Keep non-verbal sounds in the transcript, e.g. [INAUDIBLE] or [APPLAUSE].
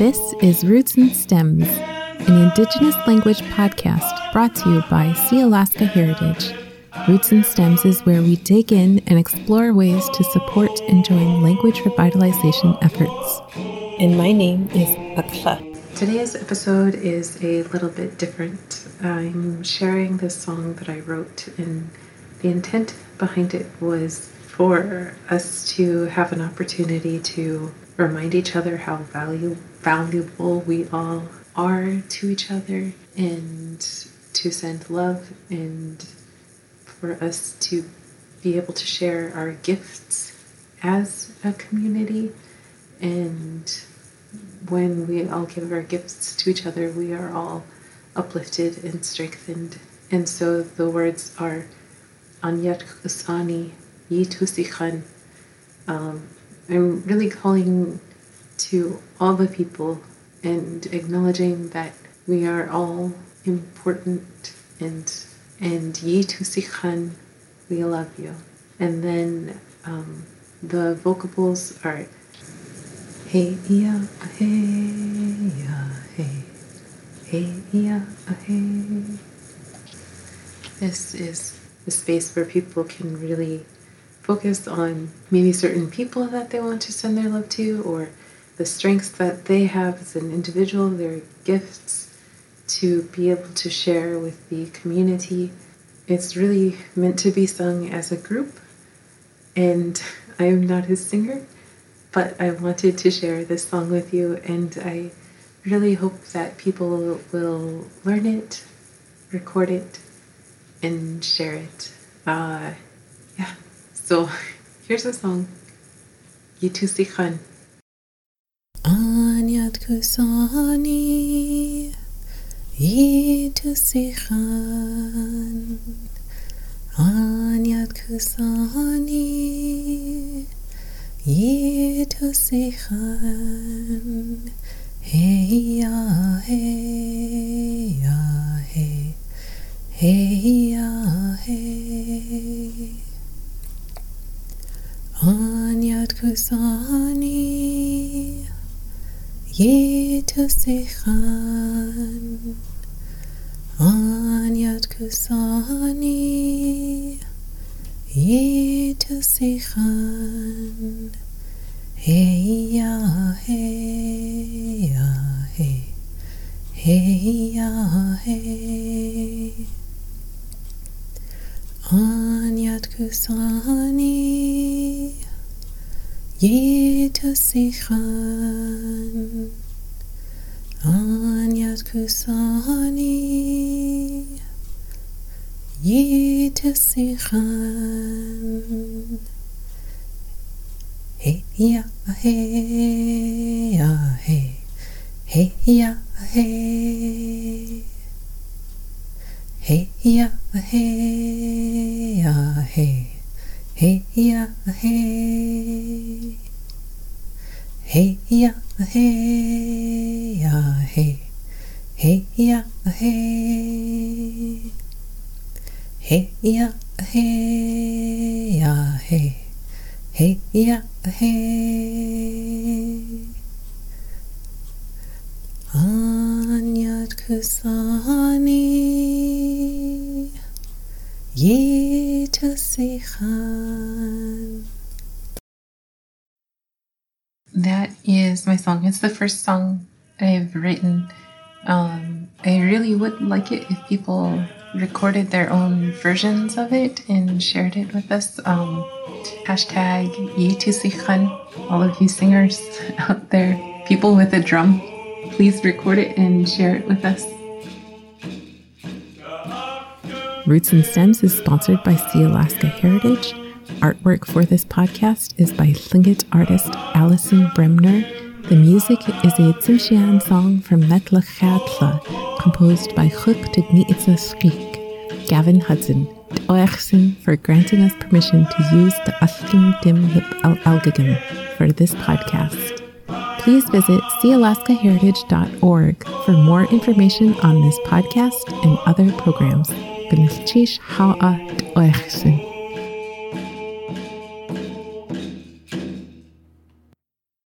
This is Roots and Stems, an Indigenous language podcast brought to you by Sealaska Heritage. Roots and Stems is where we dig in and explore ways to support and join language revitalization efforts. And my name is Akla. Today's episode is a little bit different. I'm sharing this song that I wrote, and the intent behind it was for us to have an opportunity to remind each other how value, valuable we all are to each other and to send love and for us to be able to share our gifts as a community. And when we all give our gifts to each other, we are all uplifted and strengthened. And so the words are Anyat Kusani Yitusichan. Um, I'm really calling to all the people and acknowledging that we are all important and and Yitusichan, we love you. And then um, the vocables are Hey ya hey ya hey. Hey ya hey. This is the space where people can really focus on maybe certain people that they want to send their love to or the strengths that they have as an individual, their gifts to be able to share with the community. It's really meant to be sung as a group, and [LAUGHS] I am not a singer, but I wanted to share this song with you, and I really hope that people will learn it, record it, and share it. Uh, yeah. So [LAUGHS] here's the song. Yitusichan. Anyat kusani Yitusichan Anyat kusani Yitusichan Hey ya hey ya hey. Hey ya hey. Anyat kusani. Yitusichan Anyat kusani Hey ya hey ya hey. Hey ya hey. Anyat kusani Yitusichan Anyat kusani Yitusichan Hey ya hey ya hey Hey ya hey Hey ya hey ya hey Hey ya hey Hey ya hey ya hey Hey ya hey Hey ya hey ya hey Hey ya hey Anyat kusani That is my song. It's the first song I've written. Um, I really would like it if people recorded their own versions of it and shared it with us. Um, hashtag Yitusichan, all of you singers [LAUGHS] out there, people with a drum, please record it and share it with us. Roots and Stems is sponsored by Sealaska Heritage. Artwork for this podcast is by Tlingit artist Allison Bremner. The music is a Tsimshian song from Metlakatla, composed by Chuk Tugniitza Skik, Gavin Hudson, Oechsen for granting us permission to use the Aslim Dim Hip Al for this podcast. Please visit sealaskaheritage.org for more information on this podcast and other programs. gan tíis há a oichsin.